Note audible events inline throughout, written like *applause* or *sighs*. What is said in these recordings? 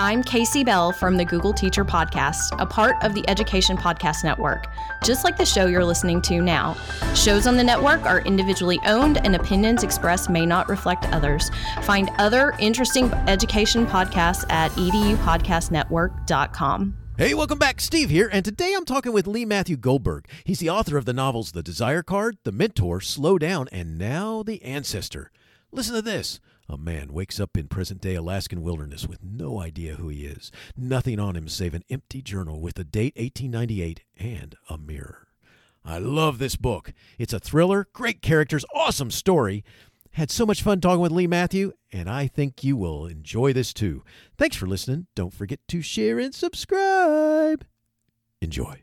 I'm Casey Bell from the Google Teacher Podcast, a part of the Education Podcast Network, just like the show you're listening to now. Shows on the network are individually owned, and opinions expressed may not reflect others. Find other interesting education podcasts at edupodcastnetwork.com. Hey, welcome back. Steve here, and today I'm talking with Lee Matthew Goldberg. He's the author of the novels The Desire Card, The Mentor, Slow Down, and now The Ancestor. Listen to this. A man wakes up in present day Alaskan wilderness with no idea who he is. Nothing on him save an empty journal with the date 1898 and a mirror. I love this book. It's a thriller, great characters, awesome story. Had so much fun talking with Lee Matthew, and I think you will enjoy this too. Thanks for listening. Don't forget to share and subscribe. Enjoy.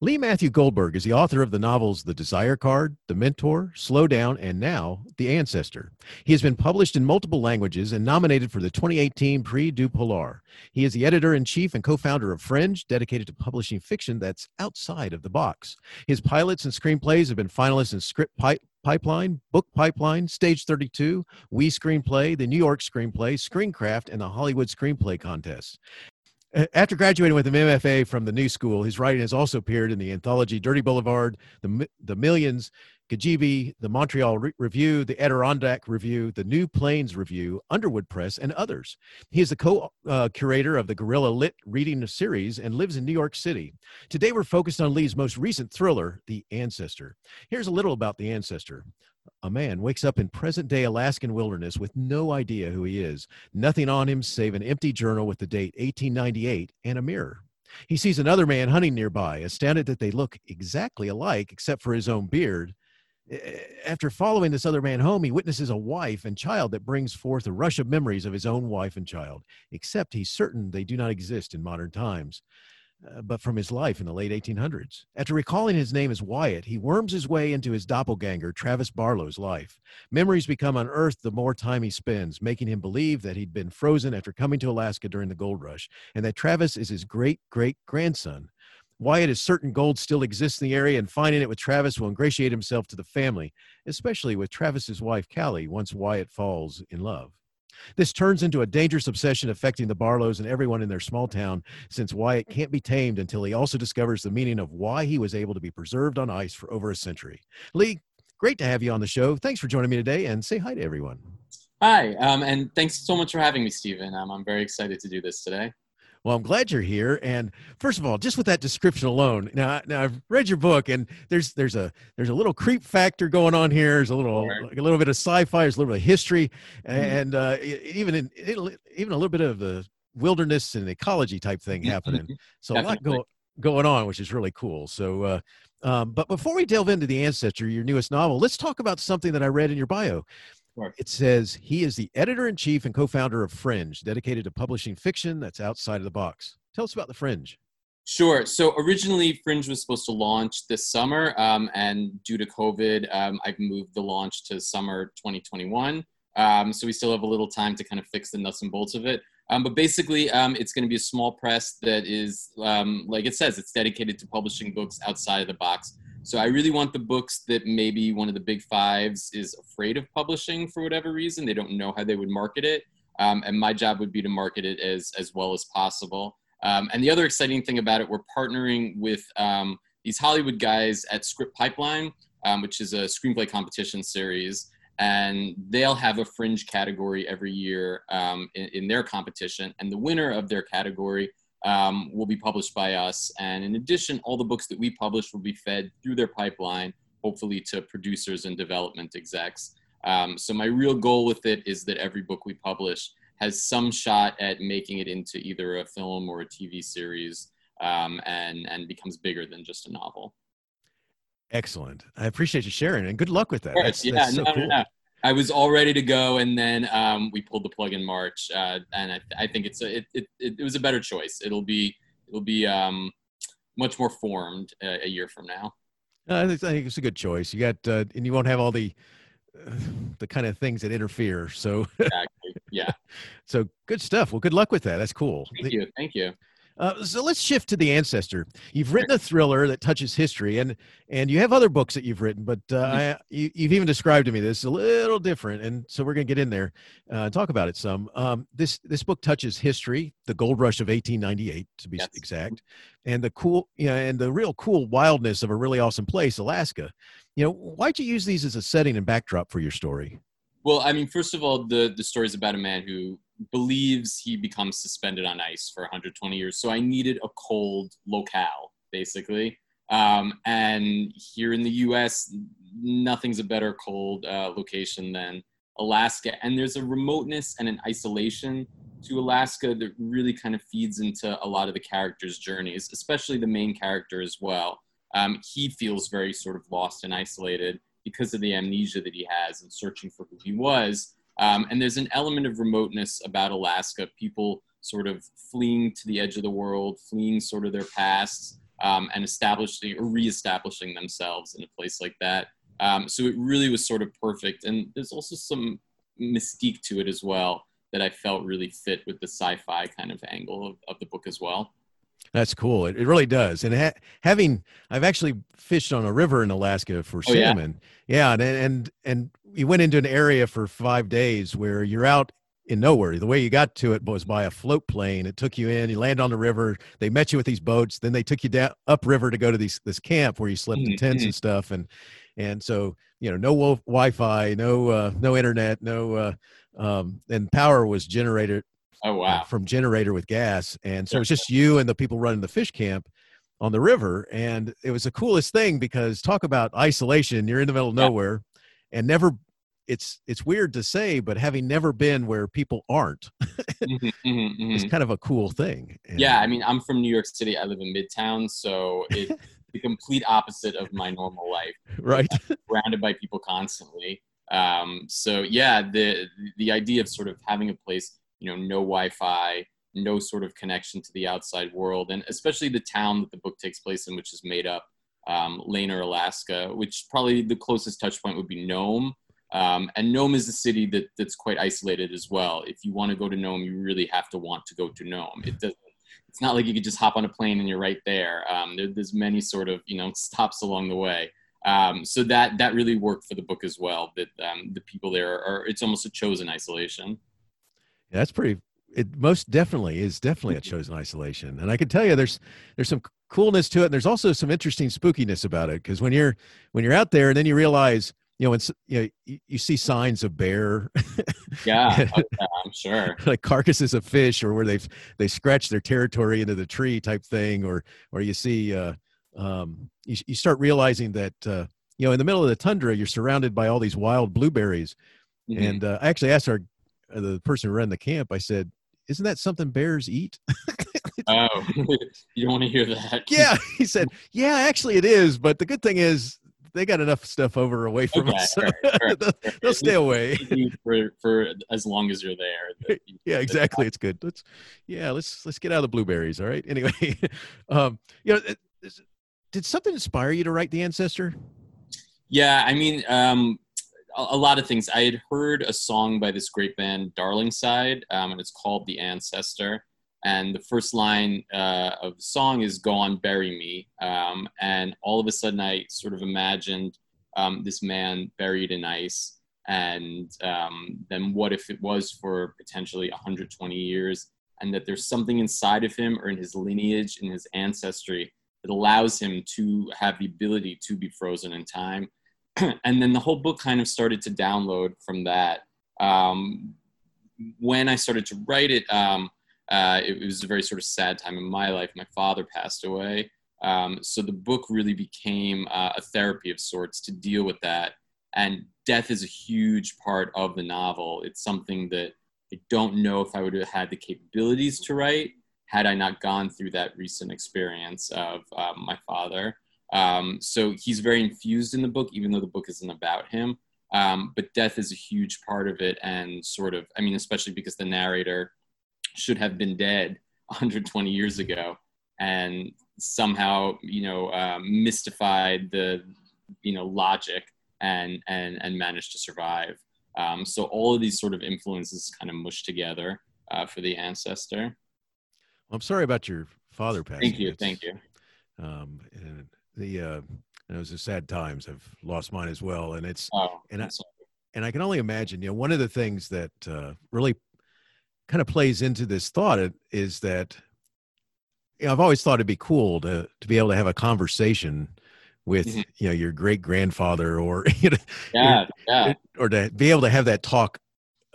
Lee Matthew Goldberg is the author of the novels The Desire Card, The Mentor, Slow Down, and now The Ancestor. He has been published in multiple languages and nominated for the 2018 Prix du Polar. He is the editor in chief and co founder of Fringe, dedicated to publishing fiction that's outside of the box. His pilots and screenplays have been finalists in Script Pipe. Pipeline, Book Pipeline, Stage 32, We Screenplay, the New York Screenplay, Screencraft, and the Hollywood Screenplay Contest. After graduating with an MFA from the New School, his writing has also appeared in the anthology Dirty Boulevard, The, the Millions, Cagibi, the Montreal Re- Review, the Adirondack Review, the New Plains Review, Underwood Press, and others. He is the co uh, curator of the Guerrilla Lit reading series and lives in New York City. Today, we're focused on Lee's most recent thriller, The Ancestor. Here's a little about The Ancestor. A man wakes up in present day Alaskan wilderness with no idea who he is, nothing on him save an empty journal with the date 1898 and a mirror. He sees another man hunting nearby, astounded that they look exactly alike except for his own beard. After following this other man home, he witnesses a wife and child that brings forth a rush of memories of his own wife and child, except he's certain they do not exist in modern times. Uh, but from his life in the late 1800s. After recalling his name as Wyatt, he worms his way into his doppelganger, Travis Barlow's life. Memories become unearthed the more time he spends, making him believe that he'd been frozen after coming to Alaska during the gold rush, and that Travis is his great great grandson. Wyatt is certain gold still exists in the area, and finding it with Travis will ingratiate himself to the family, especially with Travis's wife, Callie, once Wyatt falls in love. This turns into a dangerous obsession affecting the Barlows and everyone in their small town, since Wyatt can't be tamed until he also discovers the meaning of why he was able to be preserved on ice for over a century. Lee, great to have you on the show. Thanks for joining me today, and say hi to everyone. Hi, um, and thanks so much for having me, Stephen. Um, I'm very excited to do this today. Well, I'm glad you're here. And first of all, just with that description alone, now, now I've read your book, and there's there's a there's a little creep factor going on here. There's a little like a little bit of sci-fi. There's a little bit of history, mm-hmm. and uh, even in even a little bit of the wilderness and ecology type thing mm-hmm. happening. So a lot go, going on, which is really cool. So, uh, um, but before we delve into the ancestor, your newest novel, let's talk about something that I read in your bio. It says he is the editor in chief and co founder of Fringe, dedicated to publishing fiction that's outside of the box. Tell us about the Fringe. Sure. So originally, Fringe was supposed to launch this summer, um, and due to COVID, um, I've moved the launch to summer 2021. Um, so we still have a little time to kind of fix the nuts and bolts of it. Um, but basically, um, it's going to be a small press that is, um, like it says, it's dedicated to publishing books outside of the box. So I really want the books that maybe one of the big fives is afraid of publishing for whatever reason. They don't know how they would market it. Um, and my job would be to market it as, as well as possible. Um, and the other exciting thing about it, we're partnering with um, these Hollywood guys at Script Pipeline, um, which is a screenplay competition series. And they'll have a fringe category every year um, in, in their competition. And the winner of their category um, will be published by us. And in addition, all the books that we publish will be fed through their pipeline, hopefully to producers and development execs. Um, so my real goal with it is that every book we publish has some shot at making it into either a film or a TV series um, and, and becomes bigger than just a novel. Excellent. I appreciate you sharing and good luck with that. That's, yeah, that's so no, cool. no, no. I was all ready to go, and then um, we pulled the plug in March, uh, and I, I, think it's a, it, it, it, was a better choice. It'll be it'll be um, much more formed uh, a year from now. Uh, I think it's a good choice. You got, uh, and you won't have all the uh, *sighs* the kind of things that interfere. So, *laughs* exactly. yeah. So good stuff. Well, good luck with that. That's cool. Thank you. Thank you. Uh, so let's shift to the ancestor. You've written a thriller that touches history, and and you have other books that you've written, but uh, mm-hmm. I, you, have even described to me this a little different, and so we're going to get in there uh, and talk about it some. Um, this this book touches history, the gold rush of 1898 to be yes. exact, and the cool, you know, and the real cool wildness of a really awesome place, Alaska. You know, why'd you use these as a setting and backdrop for your story? Well, I mean, first of all, the the story is about a man who believes he becomes suspended on ice for 120 years. So I needed a cold locale, basically. Um, and here in the U.S., nothing's a better cold uh, location than Alaska. And there's a remoteness and an isolation to Alaska that really kind of feeds into a lot of the characters' journeys, especially the main character as well. Um, he feels very sort of lost and isolated because of the amnesia that he has and searching for who he was. Um, and there's an element of remoteness about Alaska, people sort of fleeing to the edge of the world, fleeing sort of their pasts, um, and establishing or reestablishing themselves in a place like that. Um, so it really was sort of perfect. And there's also some mystique to it as well that I felt really fit with the sci fi kind of angle of, of the book as well. That's cool. It, it really does. And ha- having, I've actually fished on a river in Alaska for salmon. Oh, yeah. yeah. And, and, and you went into an area for five days where you're out in nowhere. The way you got to it was by a float plane. It took you in, you land on the river. They met you with these boats. Then they took you down upriver to go to these, this camp where you slept mm-hmm. in tents and stuff. And, and so, you know, no Wi-Fi, no, uh, no internet, no, uh, um, and power was generated Oh uh, wow! Uh, from generator with gas, and so it was just you and the people running the fish camp on the river, and it was the coolest thing because talk about isolation. You're in the middle of nowhere, yeah. and never. It's it's weird to say, but having never been where people aren't, *laughs* mm-hmm, mm-hmm, mm-hmm. it's kind of a cool thing. And, yeah, I mean, I'm from New York City. I live in Midtown, so it's *laughs* the complete opposite of my normal life. Right, I'm surrounded by people constantly. Um, so yeah, the the idea of sort of having a place you know no wi-fi no sort of connection to the outside world and especially the town that the book takes place in which is made up um, Laner, Alaska, which probably the closest touch point would be Nome. Um, and Nome is a city that, that's quite isolated as well. If you want to go to Nome, you really have to want to go to Nome. It doesn't. It's not like you could just hop on a plane and you're right there. Um, there there's many sort of you know stops along the way. Um, so that that really worked for the book as well. That um, the people there are. It's almost a chosen isolation. Yeah, that's pretty. It most definitely is definitely a *laughs* chosen isolation, and I can tell you there's there's some coolness to it, and there's also some interesting spookiness about it because when you're when you're out there and then you realize you know, when you know you, you see signs of bear, *laughs* yeah, oh, I'm sure, *laughs* like carcasses of fish, or where they've they scratch their territory into the tree type thing, or or you see, uh, um, you, you start realizing that uh, you know in the middle of the tundra you're surrounded by all these wild blueberries, mm-hmm. and uh, I actually asked our the person who ran the camp, I said, "Isn't that something bears eat?" *laughs* oh, *laughs* you don't want to hear that. *laughs* yeah, he said, "Yeah, actually, it is, but the good thing is." They got enough stuff over away from okay, us. they'll, they'll stay away for, for as long as you're there. yeah, exactly. It's good. Let's yeah, let's let's get out of the blueberries. All right. Anyway, um, you know, did something inspire you to write the ancestor? Yeah, I mean, um, a, lot of things. I had heard a song by this great band, Darlingside, um, and it's called The Ancestor. And the first line uh, of the song is "Go on, bury me." Um, and all of a sudden, I sort of imagined um, this man buried in ice. And um, then, what if it was for potentially 120 years, and that there's something inside of him or in his lineage, in his ancestry, that allows him to have the ability to be frozen in time *clears throat* and then the whole book kind of started to download from that. Um, when I started to write it, um, uh, it, it, was a very sort of sad time in my life. My father passed away. Um, so the book really became uh, a therapy of sorts to deal with that. And death is a huge part of the novel. It's something that I don't know if I would have had the capabilities to write had I not gone through that recent experience of um, my father. Um, so he's very infused in the book, even though the book isn't about him. Um, but death is a huge part of it, and sort of, I mean, especially because the narrator should have been dead *laughs* 120 years ago. and somehow you know um, mystified the you know logic and and and managed to survive. Um, so all of these sort of influences kind of mushed together uh, for the ancestor. Well, I'm sorry about your father passing. Thank you, It's, thank you. Um, and the uh, it was a sad times. I've lost mine as well, and it's Oh, and I- and I can only imagine. You know, one of the things that uh, really kind of plays into this thought is that you know, I've always thought it'd be cool to to be able to have a conversation with Mhm. you know your great grandfather or *laughs* you know yeah, yeah, or to be able to have that talk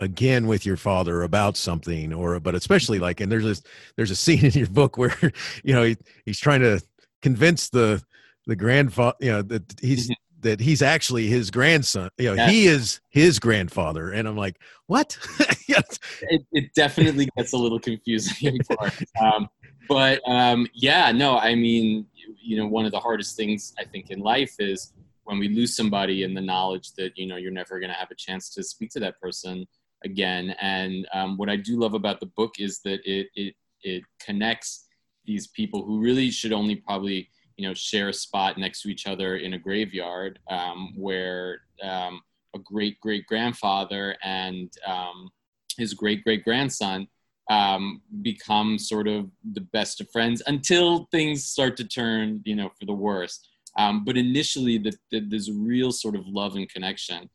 again with your father about something or but especially Mm-hmm. like and there's this there's a scene in your book where *laughs* you know he, he's trying to convince the the grandfather you know that he's Mhm. that he's actually his grandson you know Yeah. he is his grandfather and i'm like what *laughs* Yes. it, it definitely gets a little confusing. *laughs* Um, but um, yeah, no, I mean, you, you know, one of the hardest things I think in life is when we lose somebody and the knowledge that you know you're never going to have a chance to speak to that person again. And um, what I do love about the book is that it it it connects these people who really should only probably you know share a spot next to each other in a graveyard um, where um, a great great grandfather and um, his great great grandson um, become sort of the best of friends until things start to turn, you know, for the worse. Um, but initially, the, the, there's a real sort of love and connection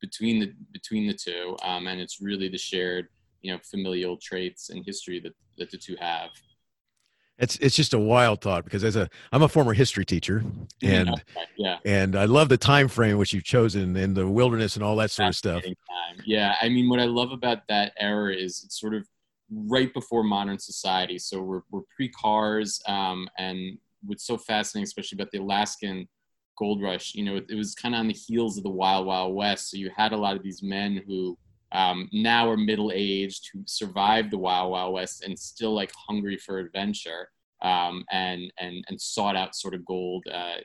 between the between the two, um, and it's really the shared, you know, familial traits and history that that the two have. It's it's just a wild thought because as a i'm a former history teacher and Okay, yeah, and i love the time frame which you've chosen and the wilderness and all that sort of stuff time. Yeah, I mean, what I love about that era is it's sort of right before modern society. So we're, we're pre cars, um, and what's so fascinating, especially about the Alaskan gold rush, you know, it, it was kind of on the heels of the Wild Wild West. So you had a lot of these men who um, now are middle aged who survived the Wild Wild West and still like hungry for adventure. Um, and and and sought out sort of gold uh,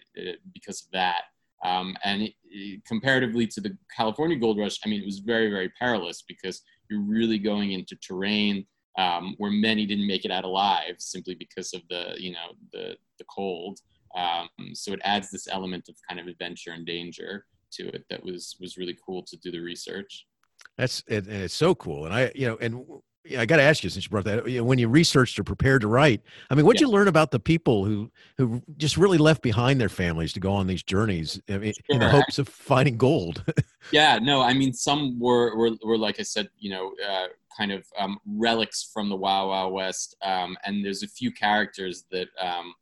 because of that. Um, and it, it- comparatively to the California gold rush, I mean, it was very, very perilous because you're really going into terrain um, where many didn't make it out alive simply because of the, you know, the the cold. Um, so it adds this element of kind of adventure and danger to it that was was really cool to do the research. That's and, and it's so cool. And I, you know, and yeah, I got to ask you since you brought that. You know, when you researched or prepared to write, I mean, what'd Yeah. you learn about the people who who just really left behind their families to go on these journeys I mean, in the hopes of finding gold? *laughs* Yeah, no, I mean, some were, were, were like I said, you know, uh, kind of um, relics from the Wild Wild West. Um, and there's a few characters that um,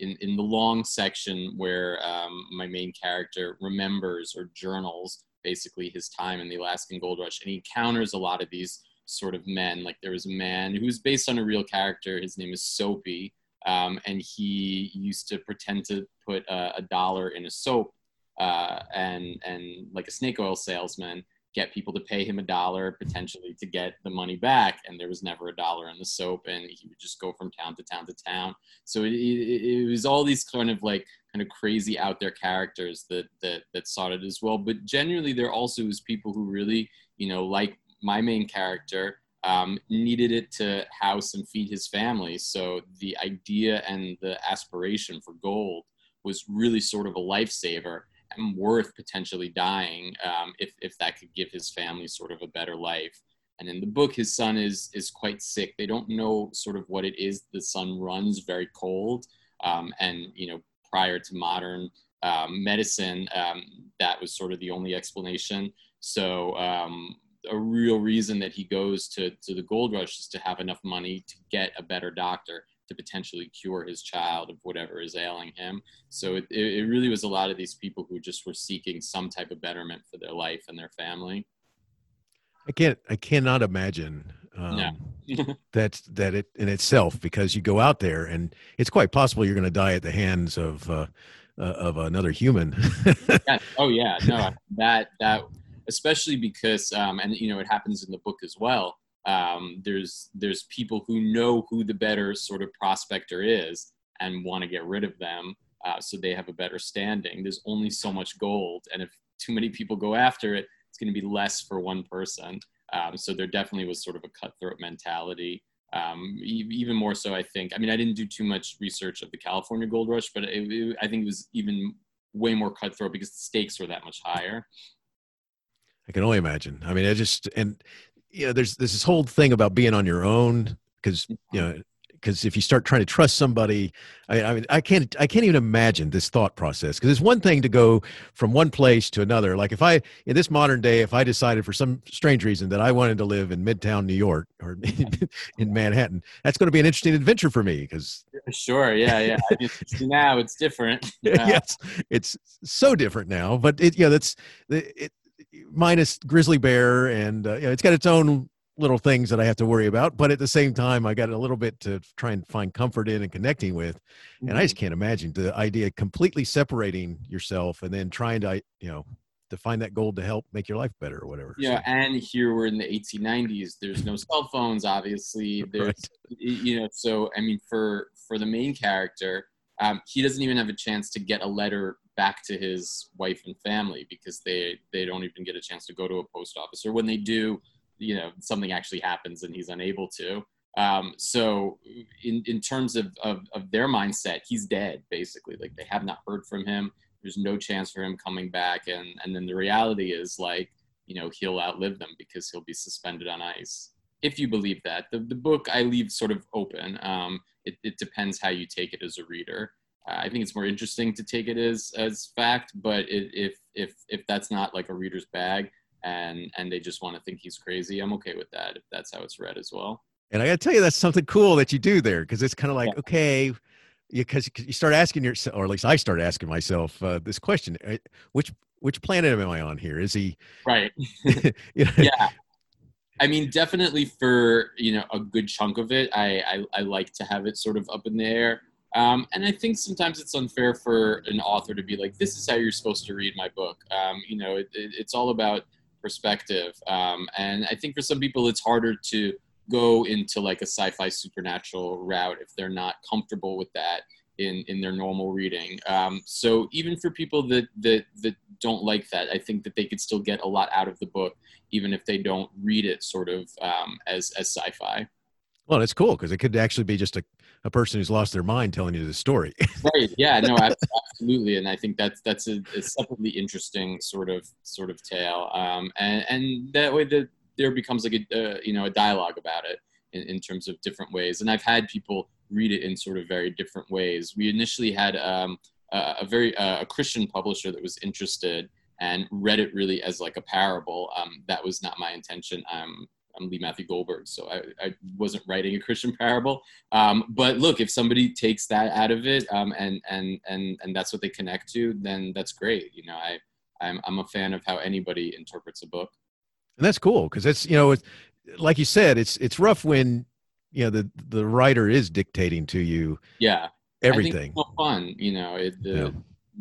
in, in the long section where um, my main character remembers or journals basically his time in the Alaskan Gold Rush. And he encounters a lot of these sort of men. Like there was a man who's based on a real character. His name is Soapy. Um, and he used to pretend to put a, a dollar in a soap uh, and and like a snake oil salesman get people to pay him a dollar potentially to get the money back and there was never a dollar in the soap and he would just go from town to town to town. So it, it, it was all these kind of like kind of crazy out there characters that that that sought it as well. But generally there also was people who really you know like my main character um, needed it to house and feed his family. So the idea and the aspiration for gold was really sort of a lifesaver worth potentially dying um, if, if that could give his family sort of a better life. And in the book, his son is is quite sick. They don't know sort of what it is. The son runs very cold, um, and you know prior to modern um, medicine, um, that was sort of the only explanation. So um, a real reason that he goes to to the gold rush is to have enough money to get a better doctor to potentially cure his child of whatever is ailing him. So it, it really was a lot of these people who just were seeking some type of betterment for their life and their family. I can't. I cannot imagine um, No. *laughs* that that it in itself because you go out there and it's quite possible you're going to die at the hands of uh, uh, of another human. *laughs* Yeah. Oh yeah, no, that that especially because um, and you know it happens in the book as well. Um, there's there's people who know who the better sort of prospector is and want to get rid of them uh, so they have a better standing. There's only so much gold, and if too many people go after it, it's going to be less for one person. Um, so there definitely was sort of a cutthroat mentality Um, even more so, I think. I mean, I didn't do too much research of the California gold rush, but it, it, I think it was even way more cutthroat because the stakes were that much higher. I can only imagine. I mean, I just and you know, there's there's this whole thing about being on your own because you know because if you start trying to trust somebody I, I, mean i can't i can't even imagine this thought process because it's one thing to go from one place to another like if i in this modern day if i decided for some strange reason that i wanted to live in midtown new york or *laughs* in manhattan that's going to be an interesting adventure for me because sure yeah yeah now it's different *laughs* yeah. yes it's so different now but it yeah that's it, minus grizzly bear and uh, you know, it's got its own little things that I have to worry about, but at the same time, I got a little bit to try and find comfort in and connecting with. And I just mm-hmm. can't imagine the idea completely separating yourself and then trying to, you know, to find that gold to help make your life better or whatever. Yeah, so. and here we're in the 1890s. There's no cell phones, obviously. *laughs* There's, right. you know, so I mean, for for the main character, um, he doesn't even have a chance to get a letter back to his wife and family because they they don't even get a chance to go to a post office, or when they do, you know something actually happens and he's unable to. Um, so in, in terms of, of, of their mindset he's dead basically. Like they have not heard from him. There's no chance for him coming back. And and then the reality is like you know he'll outlive them because he'll be suspended on ice. If you believe that. The, the book i leave sort of open. Um, it, it depends how you take it as a reader i think it's more interesting to take it as as fact but it, if if if that's not like a reader's bag and and they just want to think he's crazy i'm okay with that if that's how it's read as well and i gotta tell you that's something cool that you do there because it's kind of like yeah. okay because you, you start asking yourself or at least i start asking myself uh, this question which which planet am i on here is he *laughs* right *laughs* you know? yeah i mean definitely for you know a good chunk of it I, I i like to have it sort of up in the air um, and I think sometimes it's unfair for an author to be like, "This is how you're supposed to read my book." Um, you know, it, it, it's all about perspective. Um, and I think for some people, it's harder to go into like a sci-fi supernatural route if they're not comfortable with that in in their normal reading. Um, so even for people that that that don't like that, I think that they could still get a lot out of the book, even if they don't read it sort of um, as as sci-fi. Well, it's cool because it could actually be just a, a person who's lost their mind telling you the story. *laughs* right. Yeah. No. Absolutely. And I think that's that's a, a separately interesting sort of sort of tale. Um, and and that way the, there becomes like a uh, you know a dialogue about it in, in terms of different ways. And I've had people read it in sort of very different ways. We initially had um, a, a very uh, a Christian publisher that was interested and read it really as like a parable. Um, that was not my intention. Um, I'm Lee Matthew Goldberg, so I, I wasn't writing a Christian parable. Um, but look, if somebody takes that out of it um, and and and and that's what they connect to, then that's great. You know, I I'm I'm a fan of how anybody interprets a book. And that's cool because it's you know, it's, like you said, it's it's rough when you know the the writer is dictating to you. Yeah, everything. fun, you know. It, the, yeah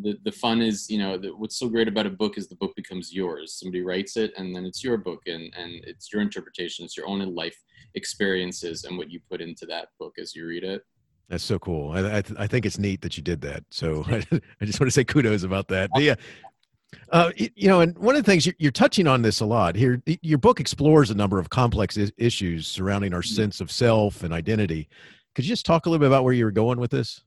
the, the fun is you know the, what's so great about a book is the book becomes yours somebody writes it and then it's your book and and it's your interpretation it's your own life experiences and what you put into that book as you read it that's so cool i i, th- I think it's neat that you did that so I, *laughs* I just want to say kudos about that but yeah *laughs* uh, you know, and one of the things you're, you're, touching on this a lot here. Your book explores a number of complex I- issues surrounding our mm-hmm. sense of self and identity. Could you just talk a little bit about where you were going with this?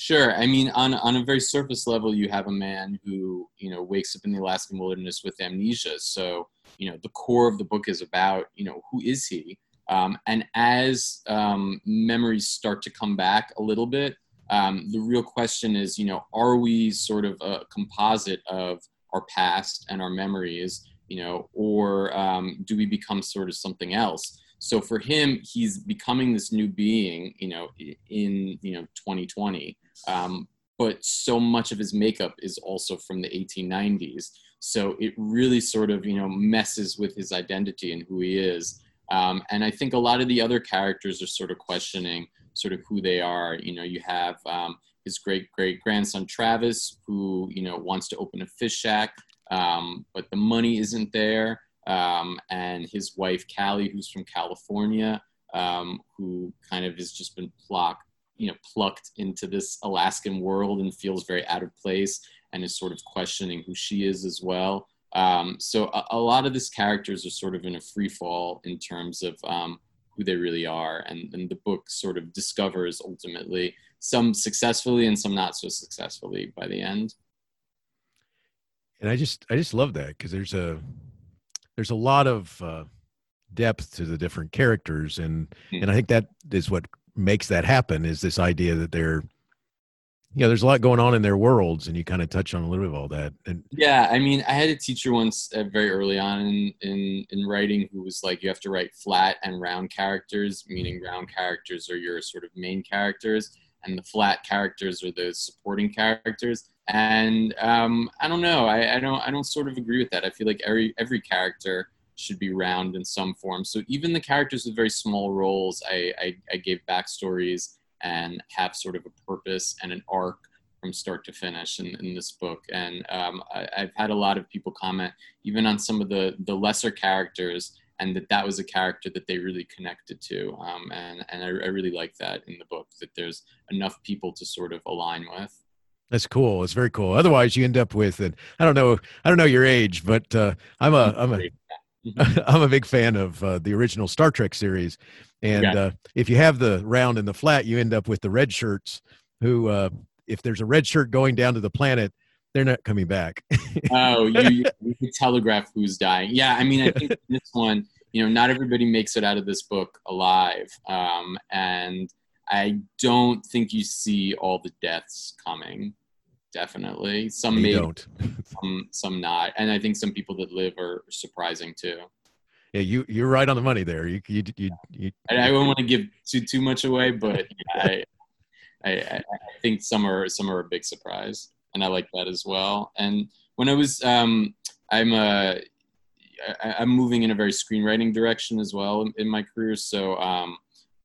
Sure. I mean, on on a very surface level, you have a man who you know wakes up in the Alaskan wilderness with amnesia. So you know, the core of the book is about you know who is he, um, and as um, memories start to come back a little bit, um, the real question is, you know, are we sort of a composite of our past and our memories, you know, or um, do we become sort of something else? so for him he's becoming this new being you know in you know 2020 um, but so much of his makeup is also from the 1890s so it really sort of you know messes with his identity and who he is. Um, and i think a lot of the other characters are sort of questioning sort of who they are. You know you have um, his great great grandson travis who you know wants to open a fish shack um, but the money isn't there. Um, and his wife Callie, who's from California, um, who kind of has just been plucked, you know, plucked into this Alaskan world and feels very out of place and is sort of questioning who she is as well. Um, so a, a, lot of these characters are sort of in a free fall in terms of um, who they really are. And, and the book sort of discovers ultimately some successfully and some not so successfully by the end. And I just I just love that because there's a there's a lot of uh, depth to the different characters and mm. and I think that is what makes that happen is this idea that they're you know there's a lot going on in their worlds and you kind of touch on a little bit of all that and yeah i mean i had a teacher once uh, very early on in, in in writing who was like you have to write flat and round characters meaning round characters are your sort of main characters and the flat characters are the supporting characters. And um, i don't know I, I don't i don't sort of agree with that. I feel like every every character should be round in some form so even the characters with very small roles i i, I gave backstories and have sort of a purpose and an arc from start to finish in, in this book. And um, I, have had a lot of people comment even on some of the, the lesser characters and that that was a character that they really connected to. Um, and and I, I really like that in the book, that there's enough people to sort of align with. That's cool. It's very cool. Otherwise, you end up with, and I don't know, I don't know your age, but uh, I'm a, I'm a, *laughs* I'm a big fan of uh, the original Star Trek series, and okay. uh, if you have the round and the flat, you end up with the red shirts who, uh, if there's a red shirt going down to the planet, they're not coming back. oh, you, you *laughs* telegraph who's dying. Yeah, I mean, I think *laughs* this one, you know, not everybody makes it out of this book alive. Um, and I don't think you see all the deaths coming. Definitely. Some may, don't. *laughs* some, some not. And I think some people that live are surprising too yeah, you you're right on the money there. You you you. you I, I don't want to give too too much away, but yeah, I, I, I think some are some are a big surprise, and I like that as well. And when I was um, I'm a I'm moving in a very screenwriting direction as well in, in my career, so um,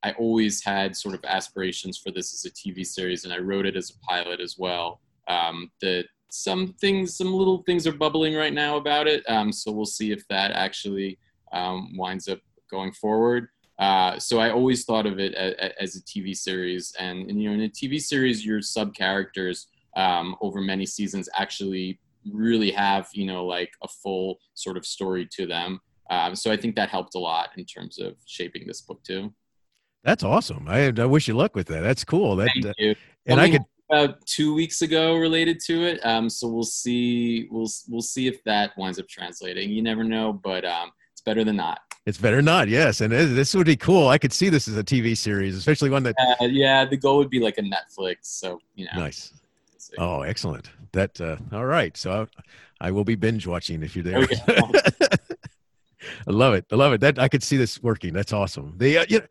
I always had sort of aspirations for this as a TV series, and I wrote it as a pilot as well. Um, that some things, some little things are bubbling right now about it. Um, so we'll see if that actually um, winds up going forward. Uh, so I always thought of it as, as a TV series, and, and, you know, in a TV series, your sub characters um, over many seasons actually really have you know like a full sort of story to them. Um, so I think that helped a lot in terms of shaping this book too. That's awesome. I, I wish you luck with that. That's cool. That, Thank you. and I could about two weeks ago related to it. Um, so we'll see. We'll we'll see if that winds up translating. You never know, but um, it's better than not. It's better not, yes. And this would be cool. I could see this as a TV series, especially one that. Uh, yeah, the goal would be like a Netflix. So you know. Nice. Oh, excellent. That uh, all right. So I, I will be binge watching if you're there. Okay. *laughs* I love it. I love it. That I could see this working. That's awesome. The uh, you know,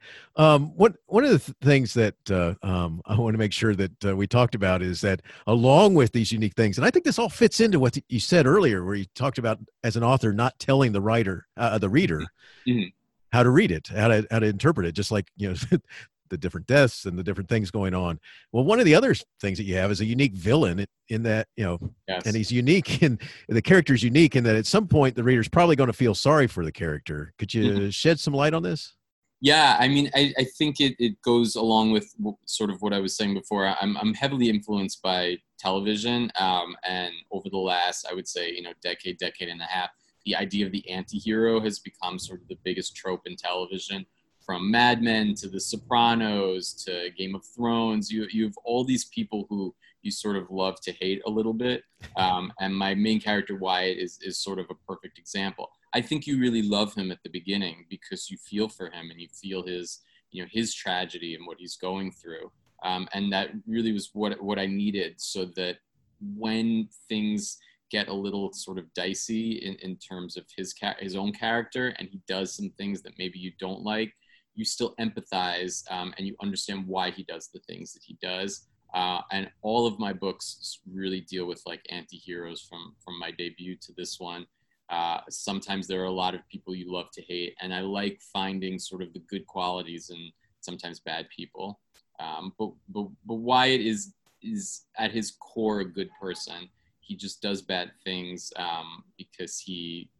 um, one one of the th- things that uh, um, I want to make sure that uh, we talked about is that along with these unique things, and I think this all fits into what you said earlier, where you talked about as an author not telling the writer, uh, the reader, mm-hmm. how to read it, how to how to interpret it, just like you know *laughs* the different deaths and the different things going on. Well, one of the other things that you have is a unique villain in that, you know, yes. and he's unique and the character's unique in that at some point the reader's probably going to feel sorry for the character. Could you mm-hmm. shed some light on this? Yeah, I mean, I, I think it, it goes along with sort of what I was saying before. I'm, I'm heavily influenced by television. Um, and over the last, I would say, you know, decade, decade and a half, the idea of the anti hero has become sort of the biggest trope in television from Mad Men to The Sopranos to Game of Thrones. You you have all these people who you sort of love to hate a little bit. Um, *laughs* and my main character Wyatt is is sort of a perfect example. I think you really love him at the beginning because you feel for him and you feel his you know his tragedy and what he's going through. Um, and that really was what what I needed so that when things get a little sort of dicey in, in terms of his ca- his own character and he does some things that maybe you don't like you still empathize um, and you understand why he does the things that he does. Uh, and all of my books really deal with like anti-heroes from from my debut to this one. Uh, sometimes there are a lot of people you love to hate, and I like finding sort of the good qualities and sometimes bad people. Um, but, but but Wyatt is is at his core a good person. He just does bad things um, because he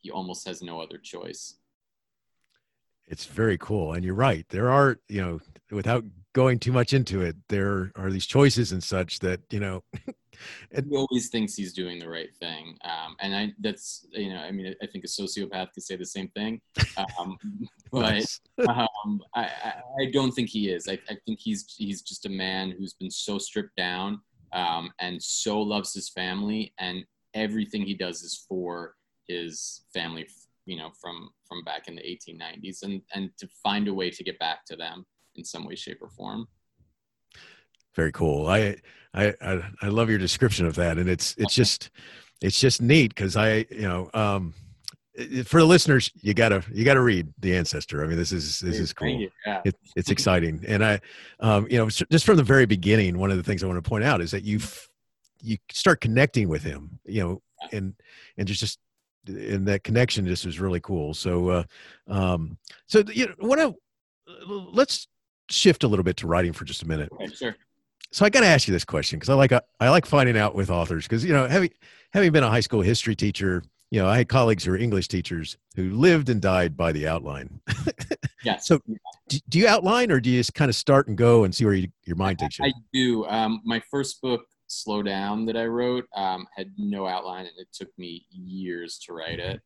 he almost has no other choice it's very cool and you're right there are you know without going too much into it there are these choices and such that you know *laughs* And- he always thinks he's doing the right thing, um, and I that's you know I mean I think a sociopath could say the same thing, um, *laughs* but *laughs* um, I, I, I don't think he is. I, I think he's he's just a man who's been so stripped down um, and so loves his family, and everything he does is for his family. You know, from from back in the 1890s, and and to find a way to get back to them in some way, shape, or form. Very cool. I, I, I, I love your description of that. And it's, it's just, it's just neat because I, you know, um, for the listeners, you gotta, you gotta read the ancestor. I mean, this is, this is cool. Yeah. It, it's exciting. And I, um, you know, just from the very beginning, one of the things I want to point out is that you, you start connecting with him, you know, and, and just, just, and that connection just was really cool. So, uh, um, so, you know, what I, let's shift a little bit to writing for just a minute Okay, sure. so I got to ask you this question because I like I like finding out with authors because you know having having been a high school history teacher, you know I had colleagues who were English teachers who lived and died by the outline. *laughs* Yes. So- do, do you outline or do you just kind of start and go and see where you, your mind takes you? I do. Um, my first book, Slow Down, that I wrote, um, had no outline, and it took me years to write it.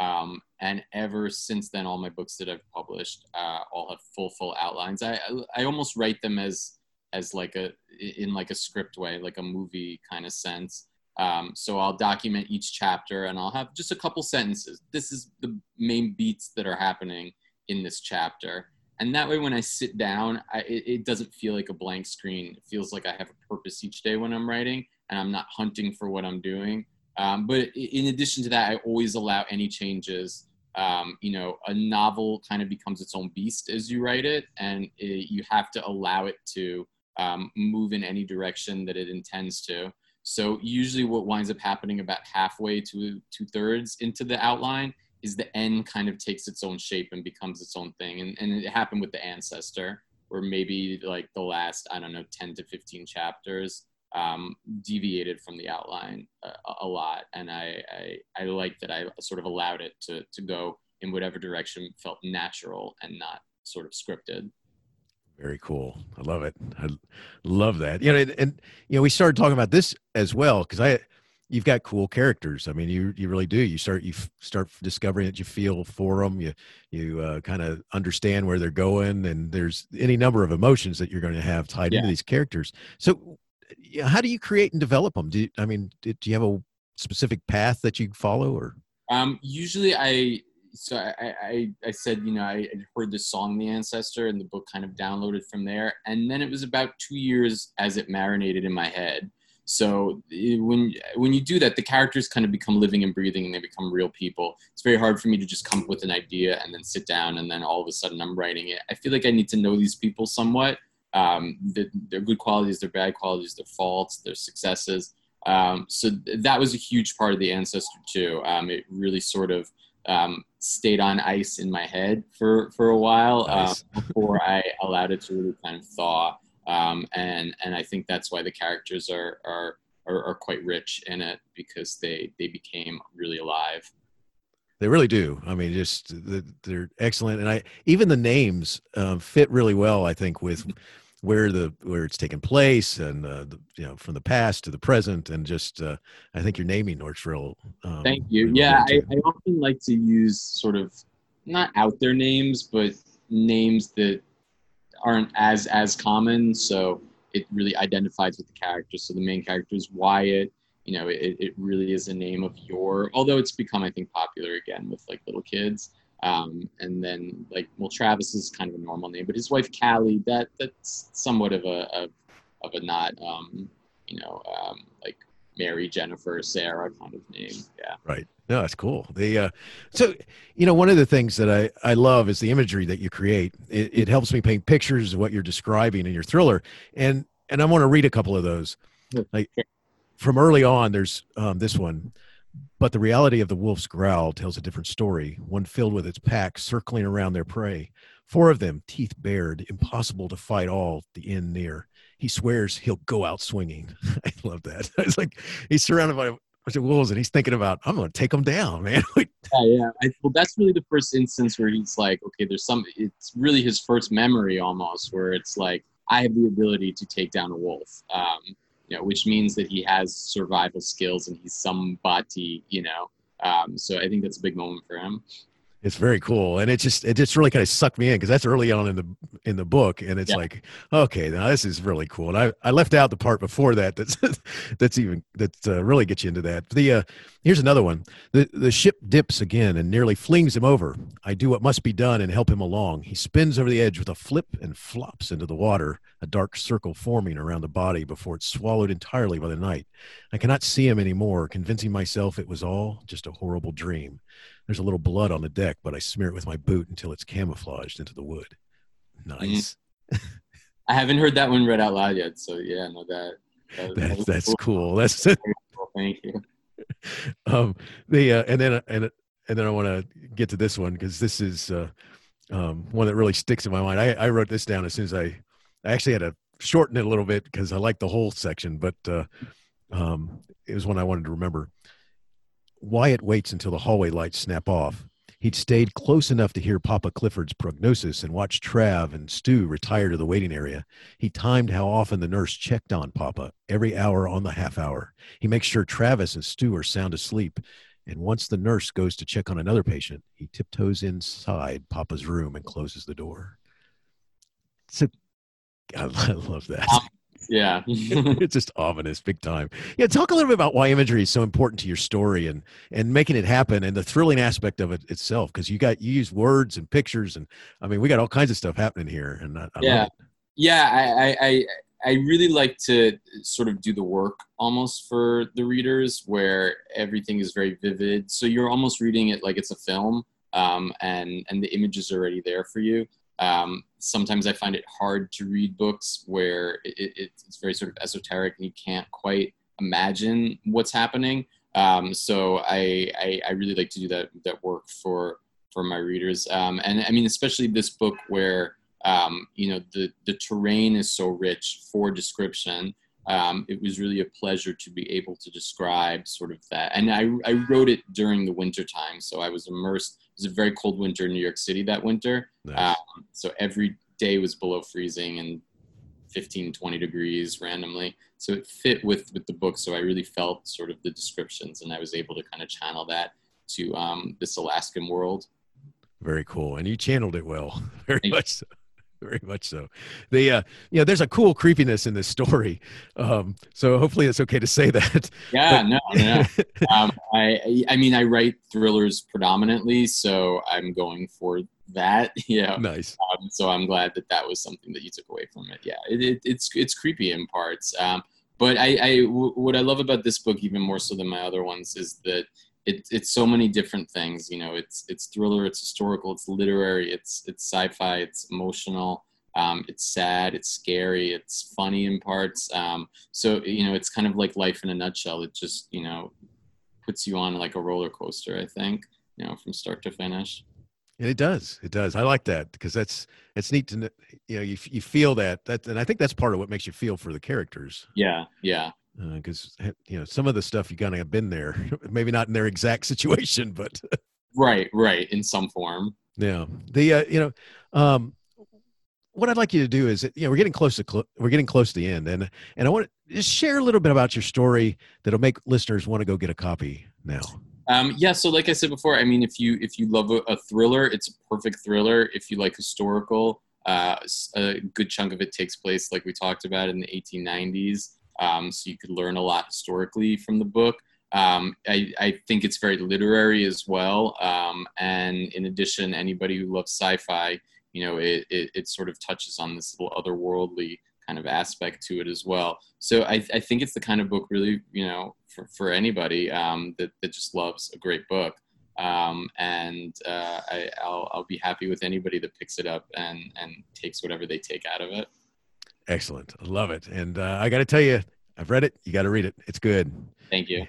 Um, and ever since then, all my books that I've published uh, all have full, full outlines. I, I, almost write them as as like a in like a script way, like a movie kind of sense. Um, so I'll document each chapter, and I'll have just a couple sentences. This is the main beats that are happening in this chapter and that way when i sit down I, it, it doesn't feel like a blank screen. It feels like i have a purpose each day when i'm writing and i'm not hunting for what i'm doing. Um, but in addition to that i always allow any changes. Um, you know a novel kind of becomes its own beast as you write it and it, you have to allow it to um, move in any direction that it intends to. So usually what winds up happening about halfway to two thirds into the outline is the end kind of takes its own shape and becomes its own thing. And, and it happened with the ancestor, where maybe like the last, I don't know, 10 to 15 chapters um, deviated from the outline a, a lot. And I, I, I like that I sort of allowed it to, to go in whatever direction felt natural and not sort of scripted. Very cool. I love it. I love that. You know, and, and you know, we started talking about this as well because I, you've got cool characters. I mean, you you really do. You start you f- start discovering that you feel for them. You you uh, kind of understand where they're going, and there's any number of emotions that you're going to have tied into these characters. So, yeah, how do you create and develop them? Do you, I mean, do, do you have a specific path that you follow, or Um, usually I, so I, I, I said, you know, I heard this song, The Ancestor, and the book kind of downloaded from there. And then it was about two years as it marinated in my head. So eh, when when you do that, the characters kind of become living and breathing, and they become real people. It's very hard for me to just come up with an idea and then sit down, and then all of a sudden I'm writing it. I feel like I need to know these people somewhat. Um, the, their good qualities, their bad qualities, their faults, their successes. Um, so th- that was a huge part of the ancestor too. Um, it really sort of um, stayed on ice in my head for for a while Nice. um, *laughs* before I allowed it to really kind of thaw. Um, and and I think that's why the characters are are are, are quite rich in it because they they became really alive. They really do. I mean, just the, they're excellent, and I even the names um, fit really well. I think with where the where it's taken place, and uh, the, you know from the past to the present, and just uh, I think your naming works real. Um, Thank you. Yeah, I. I often like to use sort of not out there names, but names that aren't as as common. So it really identifies with the character. So the main character is Wyatt. You know, it, it really is a name of your. Although it's become, I think, popular again with like little kids. Um, and then like, well, Travis is kind of a normal name, but his wife Callie, that that's somewhat of a of, of a not, um, you know, um, like Mary, Jennifer, Sarah kind of name. Yeah. Right. No, that's cool. The uh, so you know one of the things that I I love is the imagery that you create. It, it helps me paint pictures of what you're describing in your thriller, and and I want to read a couple of those. Like from early on, there's um, this one. But the reality of the wolf's growl tells a different story, one filled with its pack circling around their prey. Four of them, teeth bared, impossible to fight all, the end near. He swears he'll go out swinging. *laughs* I love that. *laughs* It's like he's surrounded by bunch of wolves and he's thinking about, I'm going to take them down, man. *laughs* Yeah, yeah. I, well, that's really the first instance where he's like, okay, there's some. It's really his first memory almost, where it's like, I have the ability to take down a wolf. Um, you know, which means that he has survival skills and he's somebody, you know. Um, so I think that's a big moment for him. It's very cool, and it just it just really kind of sucked me in because that's early on in the in the book, and it's yeah. like, okay, now this is really cool. And I, I left out the part before that that's *laughs* that's even that uh, really gets you into that. The uh, here's another one. The the ship dips again and nearly flings him over. I do what must be done and help him along. He spins over the edge with a flip and flops into the water, a dark circle forming around the body before it's swallowed entirely by the night. I cannot see him anymore, convincing myself it was all just a horrible dream. There's a little blood on the deck, but I smear it with my boot until it's camouflaged into the wood. Nice. Mm. *laughs* I haven't heard that one read out loud yet, so yeah, no, that, that, that that's cool. cool. That's *laughs* thank you. Um, the uh, and then and and then I want to get to this one because this is uh, um, one that really sticks in my mind. I, I wrote this down as soon as I, I actually had to shorten it a little bit because I like the whole section, but uh, um, it was one I wanted to remember. Wyatt waits until the hallway lights snap off. He'd stayed close enough to hear Papa Clifford's prognosis and watch Trav and Stu retire to the waiting area. He timed how often the nurse checked on Papa, every hour on the half hour. He makes sure Travis and Stu are sound asleep. And once the nurse goes to check on another patient, he tiptoes inside Papa's room and closes the door. So *laughs* I love that. Yeah. *laughs* it's just ominous, big time. Yeah, talk a little bit about why imagery is so important to your story and and making it happen and the thrilling aspect of it itself. Because you got you use words and pictures and I mean we got all kinds of stuff happening here. And I, I yeah, yeah, I, I I really like to sort of do the work almost for the readers where everything is very vivid. So you're almost reading it like it's a film, um, and and the image is already there for you. Um, sometimes I find it hard to read books where it, it, it's very sort of esoteric and you can't quite imagine what's happening. Um, so I, I, I, really like to do that, that work for, for my readers. Um, and I mean, especially this book where, um, you know, the, the terrain is so rich for description. Um, it was really a pleasure to be able to describe sort of that. And I, I wrote it during the winter time. So I was immersed It was a very cold winter in New York City that winter. Nice. Um, so every day was below freezing and 15, 20 degrees randomly. So it fit with, with the book. So I really felt sort of the descriptions and I was able to kind of channel that to um, this Alaskan world. Very cool. And you channeled it well, *laughs* very Thank much so very much so. The uh, you know, there's a cool creepiness in this story. Um, so hopefully it's okay to say *laughs* that. Yeah, but- no, no. um, I I mean I write thrillers predominantly, so I'm going for that. *laughs* Yeah, nice. Um, so I'm glad that that was something that you took away from it. Yeah, it, it, it's it's creepy in parts. Um, but I, I w- what I love about this book even more so than my other ones is that it, it's so many different things. You know, it's it's thriller, it's historical, it's literary, it's it's sci-fi, it's emotional, um, it's sad, it's scary, it's funny in parts. Um, so you know, it's kind of like life in a nutshell. It just you know puts you on like a roller coaster. I think you know from start to finish. And it does. It does. I like that because that's it's neat to you know you you feel that that and I think that's part of what makes you feel for the characters. Yeah. Yeah because uh, you know some of the stuff you kind of have been there *laughs* maybe not in their exact *laughs* situation but right right in some form. Yeah. The uh, you know um what i'd like you to do is you know we're getting close to cl- we're getting close to the end and and i want to just share a little bit about your story that'll make listeners want to go get a copy now. Um, yeah so like i said before i mean if you if you love a, a thriller it's a perfect thriller. If you like historical uh, a good chunk of it takes place like we talked about in the 1890s um, so you could learn a lot historically from the book. Um, I, I, think it's very literary as well. Um, and in addition, anybody who loves sci-fi, you know, it, it, it, sort of touches on this little otherworldly kind of aspect to it as well. So I, I think it's the kind of book really, you know, for, for anybody um, that, that just loves a great book. Um, and uh, I, will I'll be happy with anybody that picks it up and, and takes whatever they take out of it. Excellent. I love it. And uh, I got to tell you, I've read it. You got to read it. It's good. Thank you.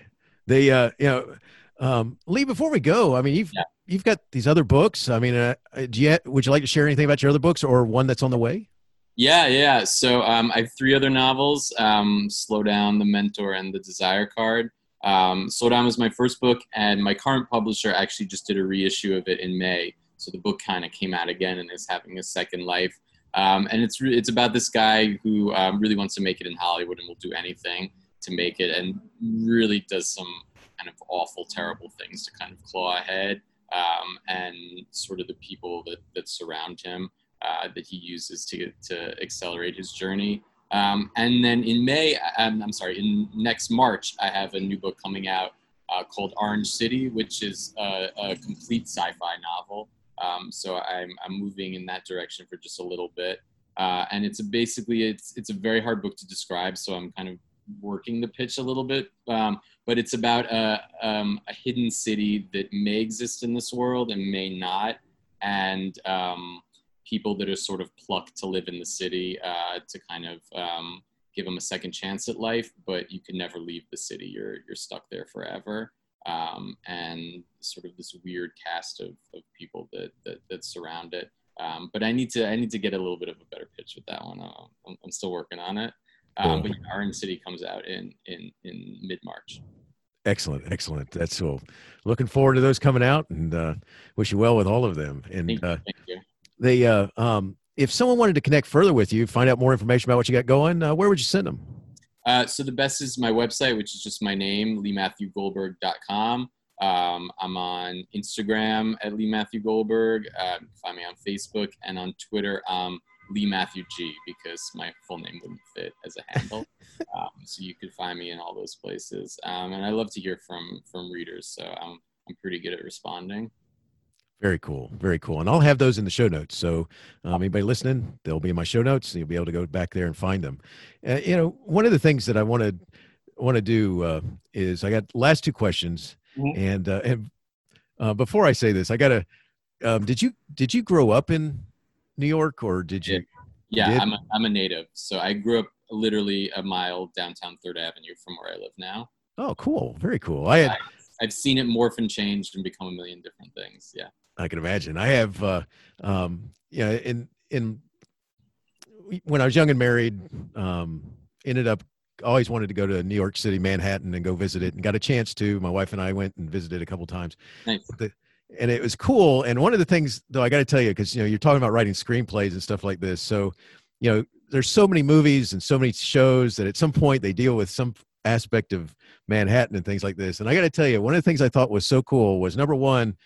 They, uh, you know, um, Lee, before we go, I mean, you've, yeah. you've got these other books. I mean, uh, do you, would you like to share anything about your other books or one that's on the way? Yeah, yeah. So um, I have three other novels um, Slow Down, The Mentor, and The Desire Card. Um, Slow Down was my first book, and my current publisher actually just did a reissue of it in May. So the book kind of came out again and is having a second life. Um, and it's re- it's about this guy who um, really wants to make it in Hollywood and will do anything to make it, and really does some kind of awful, terrible things to kind of claw ahead. Um, and sort of the people that, that surround him uh, that he uses to to accelerate his journey. Um, and then in May, I'm, I'm, sorry, in next March, I have a new book coming out uh, called Orange City, which is a, a complete sci-fi novel. Um, so I'm, I'm moving in that direction for just a little bit. Uh, and it's basically it's it's a very hard book to describe. So I'm kind of working the pitch a little bit. Um, but it's about a, um, a hidden city that may exist in this world and may not, and um, people that are sort of plucked to live in the city uh, to kind of um, give them a second chance at life, but you can never leave the city. You're you're stuck there forever. Um, and sort of this weird cast of, of people that, that, that surround it. Um, but I need to I need to get a little bit of a better pitch with that one. Uh, I'm, I'm, still working on it. Um, but yeah, Orange City comes out in in in mid March. Excellent, excellent. That's cool. Looking forward to those coming out, and uh, wish you well with all of them. And thank you, uh, thank you. they, uh, um, if someone wanted to connect further with you, find out more information about what you got going, uh, where would you send them? Uh, so the best is my website, which is just my name, leematthewgoldberg.com. Um, I'm on Instagram at Lee Matthew Goldberg. Uh, find me on Facebook and on Twitter. Um, Lee Matthew G because my full name wouldn't fit as a handle. *laughs* um, so you could find me in all those places. Um, and I love to hear from from readers, so I'm I'm pretty good at responding. Very cool, very cool, and I'll have those in the show notes. So um, anybody listening, they'll be in my show notes, and you'll be able to go back there and find them. Uh, you know, one of the things that I want to want to do uh, is I got last two questions, mm-hmm. and uh, and uh, before I say this, I got to. Um, did you did you grow up in New York, or did you? Yeah, did? I'm a, I'm a native. So I grew up literally a mile downtown Third Avenue from where I live now. Oh, cool! Very cool. I had. I, I've seen it morph and change and become a million different things. Yeah. I can imagine. I have, uh, um, yeah, in in when I was young and married, um, ended up always wanted to go to New York City, Manhattan, and go visit it, and got a chance to. My wife and I went and visited a couple times. Nice. The, and it was cool. And one of the things, though, I got to tell you, because you know, you're talking about writing screenplays and stuff like this. So, you know, there's so many movies and so many shows that at some point they deal with some aspect of Manhattan and things like this. And I got to tell you, one of the things I thought was so cool was number one,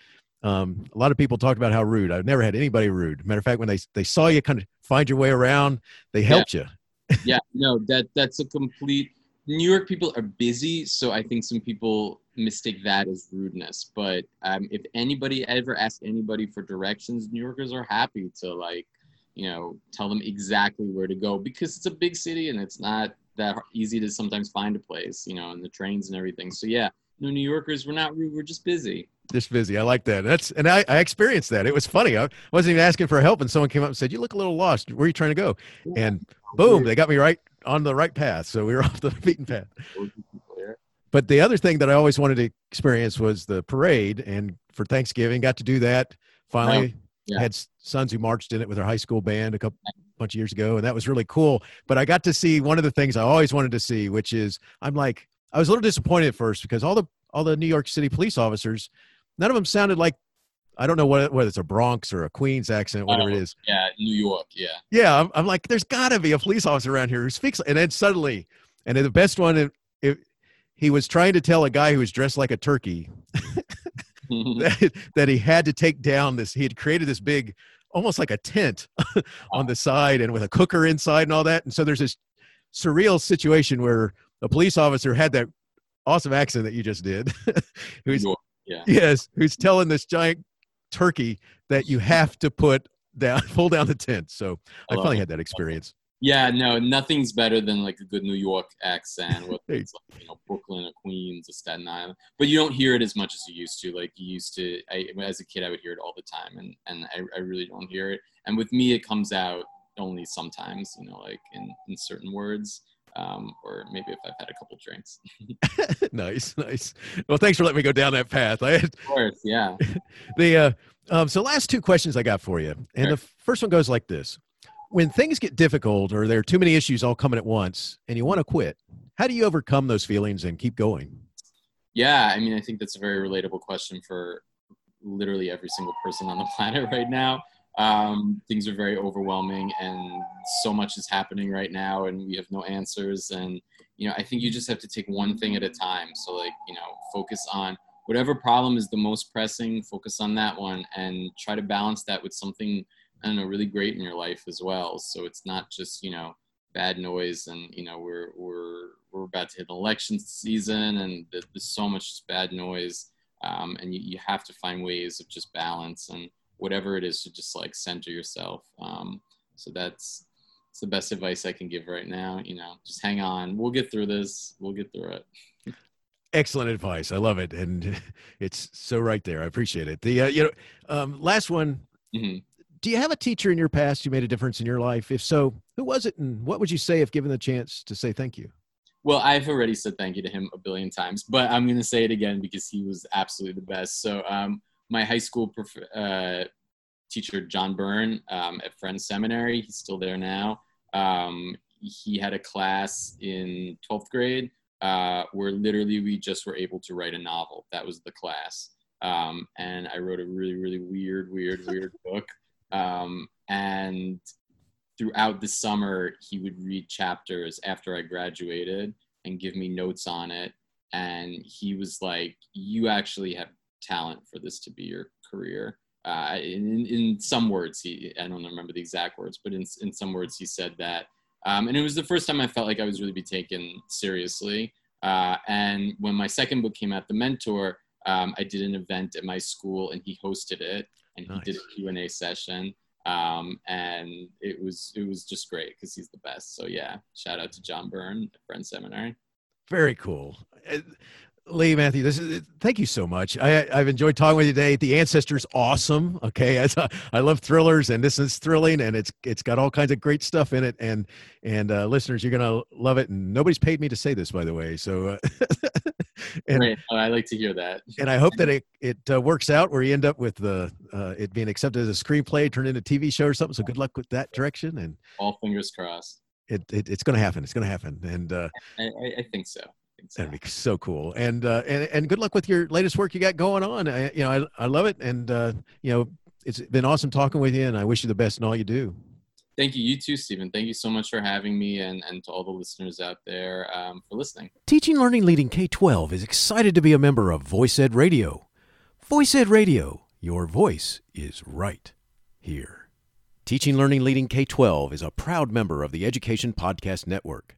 um, a lot of people talked about how rude. I've never had anybody rude. Matter of fact, when they they saw you kind of find your way around, they helped yeah. you. yeah, no, that that's a complete. New York people are busy, so I think some people mistake that as rudeness. But um, if anybody ever asks anybody for directions, New Yorkers are happy to like, you know, tell them exactly where to go because it's a big city and it's not that easy to sometimes find a place, you know, and the trains and everything. So yeah, no New Yorkers, we're not rude, we're just busy. Just busy. I like that. That's and I, I experienced that. It was funny. I wasn't even asking for help, and someone came up and said, "You look a little lost. Where are you trying to go?" And boom, they got me right on the right path. So we were *laughs* off the beaten path. But the other thing that I always wanted to experience was the parade, and for Thanksgiving, got to do that. Finally, yeah. had sons who marched in it with their high school band a couple bunch of years ago, and that was really cool. But I got to see one of the things I always wanted to see, which is I'm like I was a little disappointed at first because all the all the New York City police officers, none of them sounded like I don't know what whether it's a Bronx or a Queens accent, whatever it oh, is. Yeah, New York. Yeah. Yeah, I'm, I'm like, there's got to be a police officer around here who speaks, and then suddenly, and then the best one, it, it, he was trying to tell a guy who was dressed like a turkey *laughs* that, that, he had to take down this. He had created this big, almost like a tent *laughs* on the side, and with a cooker inside and all that. And so there's this surreal situation where a police officer had that awesome accent that you just did. *laughs* who's yeah. yes, who's telling this giant turkey that you have to put down, *laughs* pull down the tent. So I, I finally had that experience. Yeah, no, nothing's better than like a good New York accent, whether it's like, you know Brooklyn or Queens or Staten Island. But you don't hear it as much as you used to. Like you used to, I, as a kid, I would hear it all the time, and and I, I really don't hear it. And with me, it comes out only sometimes, you know, like in in certain words. Um, or maybe if I've had a couple drinks. *laughs* *laughs* nice, nice. Well, thanks for letting me go down that path. I of course, yeah. *laughs* the uh, um, so last two questions I got for you, and sure. the first one goes like this: When things get difficult or there are too many issues all coming at once, and you want to quit, how do you overcome those feelings and keep going? Yeah, I mean, I think that's a very relatable question for literally every single person on the planet right now. Um, things are very overwhelming and so much is happening right now and we have no answers. And you know i think you just have to take one thing at a time. So like you know focus on whatever problem is the most pressing focus on that one and try to balance that with something i don't know really great in your life as well. So it's not just you know bad noise and you know we're we're we're about to hit election season and there's so much bad noise. Um, and you, you have to find ways of just balance and whatever it is to just like center yourself. Um, so that's, that's the best advice I can give right now. You know, just hang on. We'll get through this. We'll get through it. Excellent advice. I love it, and *laughs* it's so right there. I appreciate it. The uh, you know, um, last one. Mm-hmm. Do you have a teacher in your past who made a difference in your life? If so, who was it, and what would you say if given the chance to say thank you? Well, I've already said thank you to him a billion times, but I'm going to say it again because he was absolutely the best. So, um, my high school prof- uh, teacher John Byrne um, at Friends Seminary. He's still there now. Um, he had a class in 12th grade uh, where literally we just were able to write a novel. That was the class. Um, and I wrote a really, really weird, weird, weird *laughs* book. Um, and throughout the summer, he would read chapters after I graduated and give me notes on it. And he was like, You actually have talent for this to be your career. Uh, in, in some words, he, I don't remember the exact words, but in, in some words, he said that. Um, and it was the first time I felt like I was really be taken seriously. Uh, and when my second book came out, The Mentor, um, I did an event at my school and he hosted it and nice. he did a Q&A session. Um, and it was, it was just great because he's the best. So yeah, shout out to John Byrne at Friends Seminary. Very cool. Lee Matthew, this is thank you so much. I, I've enjoyed talking with you today. The Ancestor's awesome. Okay, *laughs* I, I love thrillers, and this is thrilling, and it's it's got all kinds of great stuff in it. And and uh, listeners, you're gonna love it. And nobody's paid me to say this, by the way. So, uh, *laughs* and, great. Oh, I like to hear that. *laughs* And I hope that it it uh, works out where you end up with the uh, it being accepted as a screenplay, turned into a TV show or something. So good luck with that direction. And all fingers crossed. It, it it's going to happen. It's going to happen. And uh, I, I think so. That'd be so cool. And uh, and and good luck with your latest work you got going on. I, you know, I I love it, and uh, you know, it's been awesome talking with you, and I wish you the best in all you do. Thank you. You too, Stephen. Thank you so much for having me, and and to all the listeners out there um, for listening. Teaching Learning Leading K twelve is excited to be a member of Voice Ed Radio. Voice Ed Radio, your voice is right here. Teaching Learning Leading K 12 is a proud member of the Education Podcast Network.